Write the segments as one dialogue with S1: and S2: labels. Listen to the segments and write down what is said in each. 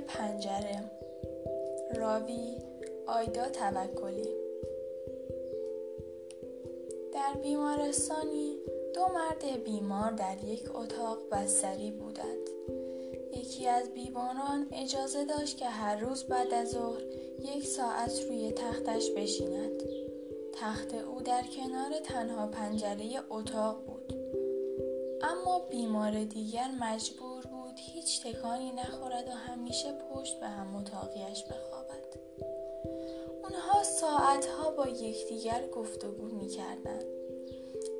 S1: پنجره. راوی آیدا توکلی. در بیمارستانی دو مرد بیمار در یک اتاق بستری بودند. یکی از بیماران اجازه داشت که هر روز بعد از ظهر یک ساعت روی تختش بشیند. تخت او در کنار تنها پنجره اتاق بود. اما بیمار دیگر مجبور هیچ تکانی نخورد و همیشه پشت به هم اتاقیش بخوابد اونها ساعتها با یکدیگر گفتگو می‌کردند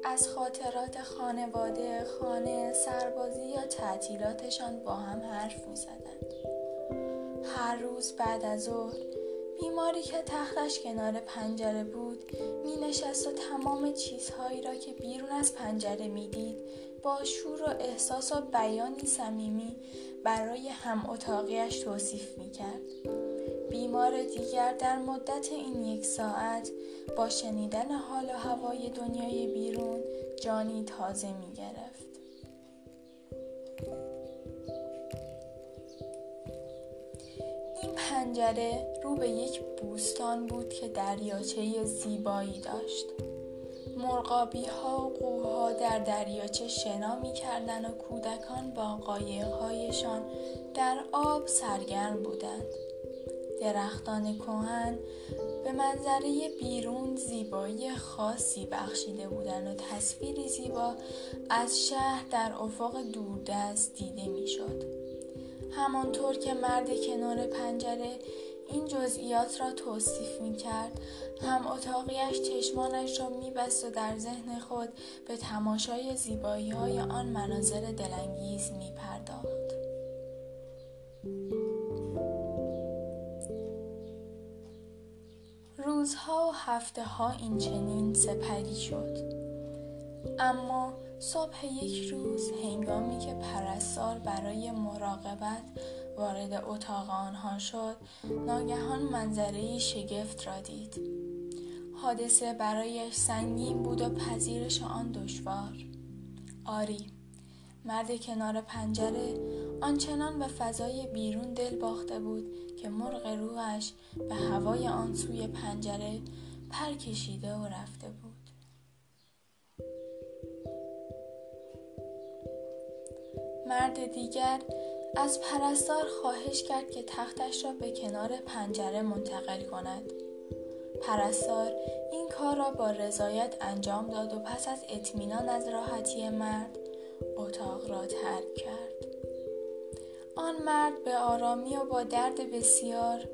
S1: از خاطرات خانواده، خانه، سربازی یا تعطیلاتشان با هم حرف می زدند. هر روز بعد از ظهر بیماری که تختش کنار پنجره بود می نشست و تمام چیزهایی را که بیرون از پنجره می دید با شور و احساس و بیانی صمیمی برای هم اتاقیش توصیف می کرد. بیمار دیگر در مدت این یک ساعت با شنیدن حال و هوای دنیای بیرون جانی تازه می گرفت. این پنجره رو به یک بوستان بود که دریاچه زیبایی داشت. مرغابی ها و قوها در دریاچه شنا می کردن و کودکان با قایقهایشان در آب سرگرم بودند. درختان کهن به منظره بیرون زیبایی خاصی بخشیده بودند و تصویری زیبا از شهر در افق دوردست دیده می‌شد. همانطور که مرد کنار پنجره این جزئیات را توصیف می کرد هم اتاقیش چشمانش را می بست و در ذهن خود به تماشای زیبایی های آن مناظر دلانگیز می پرداخت. روزها و هفته ها این چنین سپری شد اما صبح یک روز هنگامی که پرستار برای مراقبت وارد اتاق آنها شد ناگهان منظره شگفت را دید. حادثه برایش سنگین بود و پذیرش آن دشوار. آری مرد کنار پنجره آنچنان به فضای بیرون دل باخته بود که مرغ روحش به هوای آن سوی پنجره پر کشیده و رفته بود. مرد دیگر از پرستار خواهش کرد که تختش را به کنار پنجره منتقل کند. پرستار این کار را با رضایت انجام داد و پس از اطمینان از راحتی مرد اتاق را ترک کرد. آن مرد به آرامی و با درد بسیار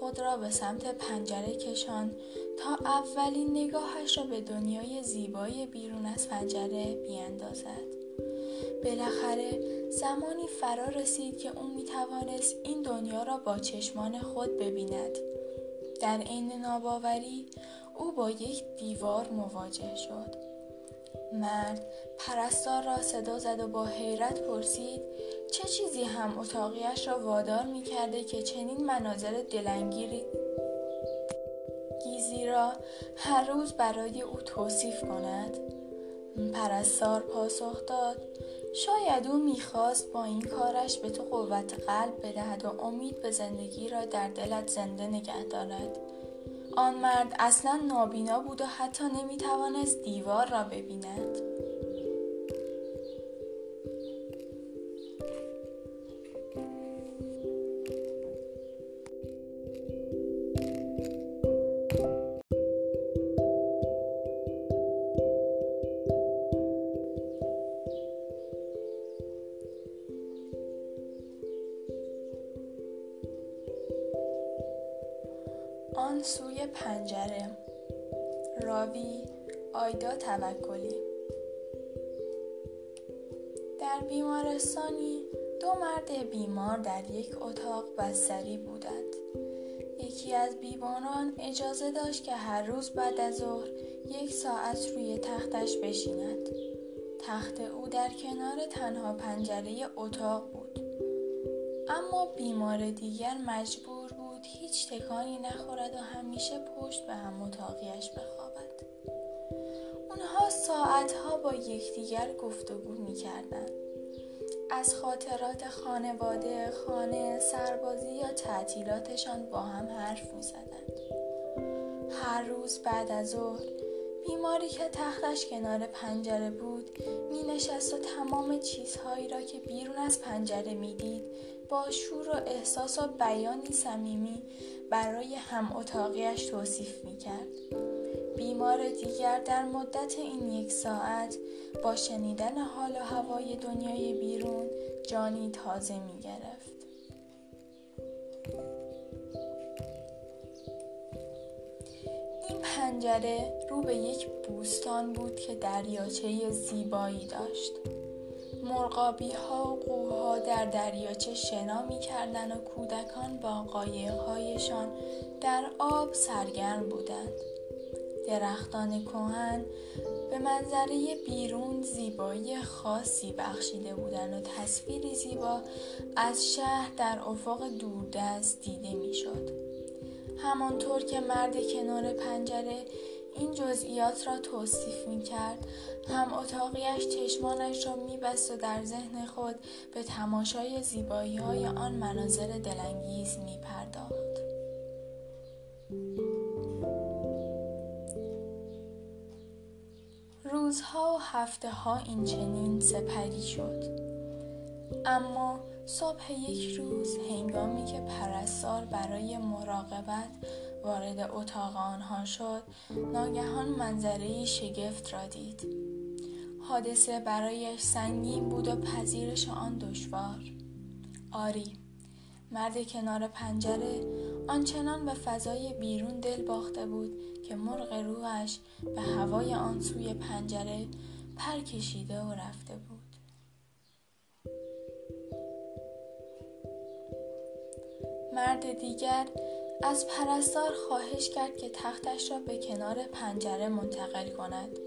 S1: خود را به سمت پنجره کشان تا اولین نگاهش را به دنیای زیبای بیرون از پنجره بیاندازد بالاخره زمانی فرا رسید که او می توانست این دنیا را با چشمان خود ببیند. در عین ناباوری او با یک دیوار مواجه شد. مرد پرستار را صدا زد و با حیرت پرسید چه چیزی هم اتاقیش را وادار می کرده که چنین مناظر دلنگیری گیزی را هر روز برای او توصیف کند؟ پرستار پاسخ داد شاید او می‌خواست با این کارش به تو قوت قلب بدهد و امید به زندگی را در دلت زنده نگه دارد. آن مرد اصلا نابینا بود و حتی نمی‌توانست دیوار را ببیند. آن سوی پنجره. راوی آیدا توکلی. در بیمارستانی دو مرد بیمار در یک اتاق بستری بودند. یکی از بیماران اجازه داشت که هر روز بعد از ظهر یک ساعت روی تختش بشیند. تخت او در کنار تنها پنجره اتاق بود. اما بیمار دیگر مجبور هیچ تکانی نخورد و همیشه پشت به هم اتاقیش بخوابد اونها ساعتها با یکدیگر گفتگو می‌کردند از خاطرات خانواده، خانه، سربازی یا تعطیلاتشان با هم حرف می زدند. هر روز بعد از ظهر بیماری که تختش کنار پنجره بود می نشست و تمام چیزهایی را که بیرون از پنجره می دید با شور و احساس و بیانی صمیمی برای هم اتاقیش توصیف می کرد. بیمار دیگر در مدت این یک ساعت با شنیدن حال و هوای دنیای بیرون جانی تازه می گرفت. این پنجره رو به یک بوستان بود که دریاچه زیبایی داشت. مرغابی ها و قوها در دریاچه شنا می کردن و کودکان با قایقهایشان در آب سرگرم بودند. درختان کهن به منظره بیرون زیبایی خاصی بخشیده بودند و تصویری زیبا از شهر در افق دوردست دیده می‌شد. همانطور که مرد کنار پنجره این جزئیات را توصیف می کرد هم اتاقیش چشمانش را می بست و در ذهن خود به تماشای زیبایی های آن مناظر دلانگیز می پرداخت. روزها و هفته ها این چنین سپری شد اما صبح یک روز هنگامی که پرستار برای مراقبت وارد اتاق آنها شد ناگهان منظره شگفت را دید. حادثه برایش سنگین بود و پذیرش آن دشوار. آری مرد کنار پنجره آنچنان به فضای بیرون دل باخته بود که مرغ روحش به هوای آن سوی پنجره پر کشیده و رفته بود. مرد دیگر از پرستار خواهش کرد که تختش را به کنار پنجره منتقل کند.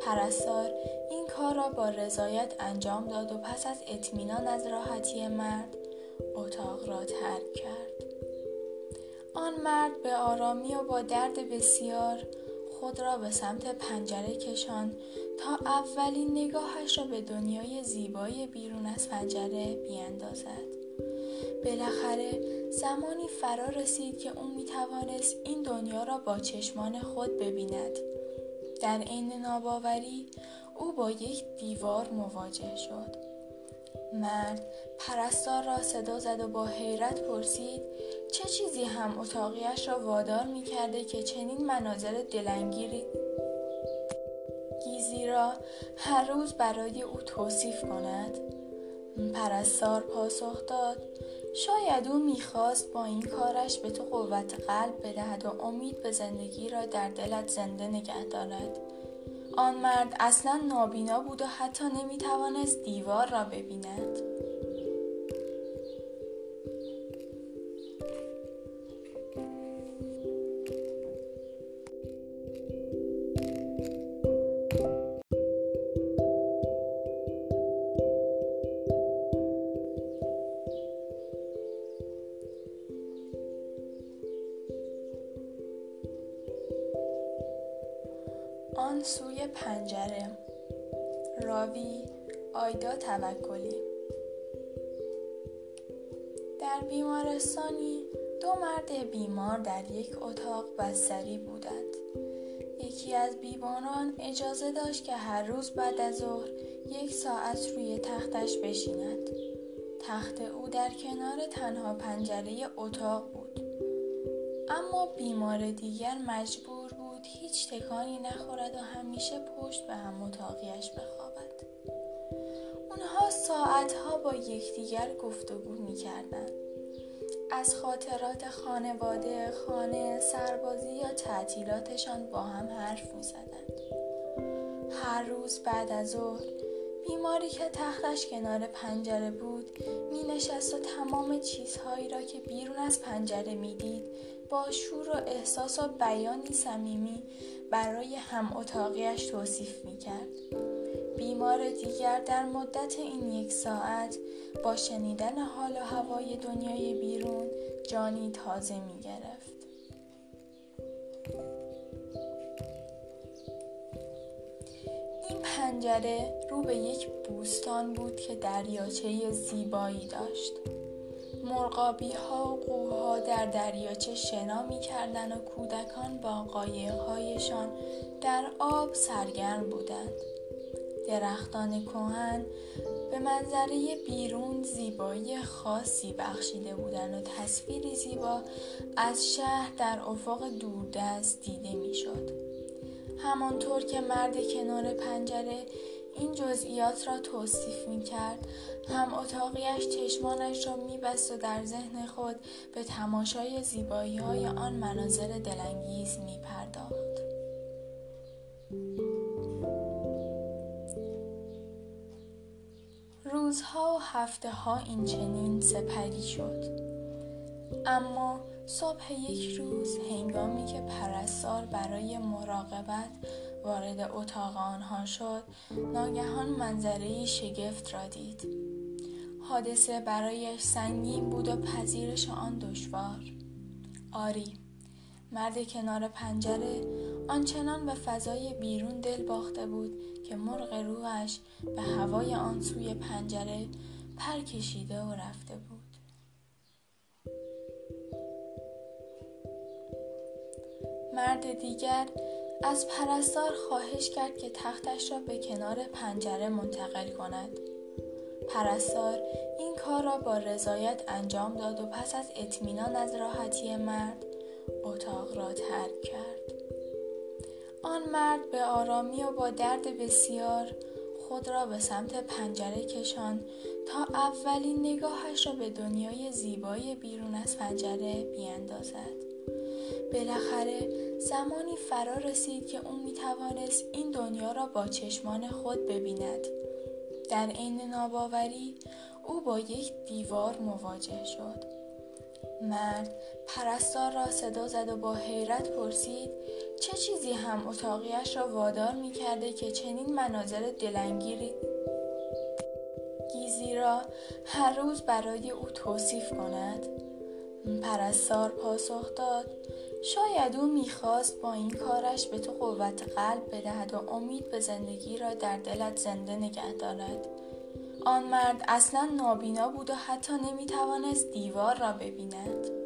S1: پرستار این کار را با رضایت انجام داد و پس از اطمینان از راحتی مرد اتاق را ترک کرد. آن مرد به آرامی و با درد بسیار خود را به سمت پنجره کشان تا اولین نگاهش را به دنیای زیبای بیرون از پنجره بیاندازد. بالاخره زمانی فرا رسید که او می توانست این دنیا را با چشمان خود ببیند. در عین ناباوری او با یک دیوار مواجه شد. مرد پرستار را صدا زد و با حیرت پرسید چه چیزی هم اتاقیش را وادار می کرده که چنین مناظر دلنگیری گیزی را هر روز برای او توصیف کند؟ پرستار پاسخ داد. شاید او می‌خواست با این کارش به تو قوت قلب بدهد و امید به زندگی را در دلت زنده نگه دارد. آن مرد اصلا نابینا بود و حتی نمی‌توانست دیوار را ببیند. آیدا توکلی. در بیمارستانی دو مرد بیمار در یک اتاق بستری بودند. یکی از بیماران اجازه داشت که هر روز بعد از ظهر یک ساعت روی تختش بشیند. تخت او در کنار تنها پنجره اتاق بود. اما بیمار دیگر مجبور هیچ تکانی نخورد و همیشه پشت به هم اتاقیش اونها ساعتها با یکدیگر گفتگو می‌کردند از خاطرات خانواده، خانه، سربازی یا تعطیلاتشان با هم حرف می زدند. هر روز بعد از ظهر بیماری که تختش کنار پنجره بود می نشست و تمام چیزهایی را که بیرون از پنجره می دید با شور و احساس و بیانی صمیمی برای هم اتاقیش توصیف می کرد. بیمار دیگر در مدت این یک ساعت با شنیدن حال و هوای دنیای بیرون جانی تازه می گرفت. این پنجره رو به یک بوستان بود که دریاچه زیبایی داشت مرغابی ها و قوها در دریاچه شنا می کردن و کودکان با قایقهایشان در آب سرگرم بودند درختان کهن به منظره بیرون زیبایی خاصی بخشیده بودند و تصویری زیبا از شهر در افق دوردست دیده می‌شد. همانطور که مرد کنار پنجره این جزئیات را توصیف می کرد هم اتاقیش چشمانش را می بست و در ذهن خود به تماشای زیبایی های آن مناظر دلانگیز می پرداخت. روزها و هفته ها این چنین سپری شد. اما صبح یک روز هنگامی که پرستار برای مراقبت وارد اتاق آنها شد ناگهان منظره شگفت را دید. حادثه برایش سنگین بود و پذیرش آن دشوار. آری مرد کنار پنجره آنچنان به فضای بیرون دل باخته بود که مرغ روحش به هوای آن سوی پنجره پر کشیده و رفته بود. مرد دیگر از پرستار خواهش کرد که تختش را به کنار پنجره منتقل کند. پرستار این کار را با رضایت انجام داد و پس از اطمینان از راحتی مرد اتاق را ترک کرد. آن مرد به آرامی و با درد بسیار خود را به سمت پنجره کشان تا اولین نگاهش را به دنیای زیبای بیرون از پنجره بیاندازد. بالاخره زمانی فرا رسید که او می توانست این دنیا را با چشمان خود ببیند. در عین ناباوری او با یک دیوار مواجه شد. مرد. پرستار را صدا زد و با حیرت پرسید چه چیزی هم اتاقیش را وادار می کرده که چنین مناظر دلنگیری گیزی را هر روز برای او توصیف کند؟ پرستار پاسخ داد شاید او می‌خواست با این کارش به تو قوت قلب بدهد و امید به زندگی را در دلت زنده نگه دارد. آن مرد اصلا نابینا بود و حتی نمی‌توانست دیوار را ببیند.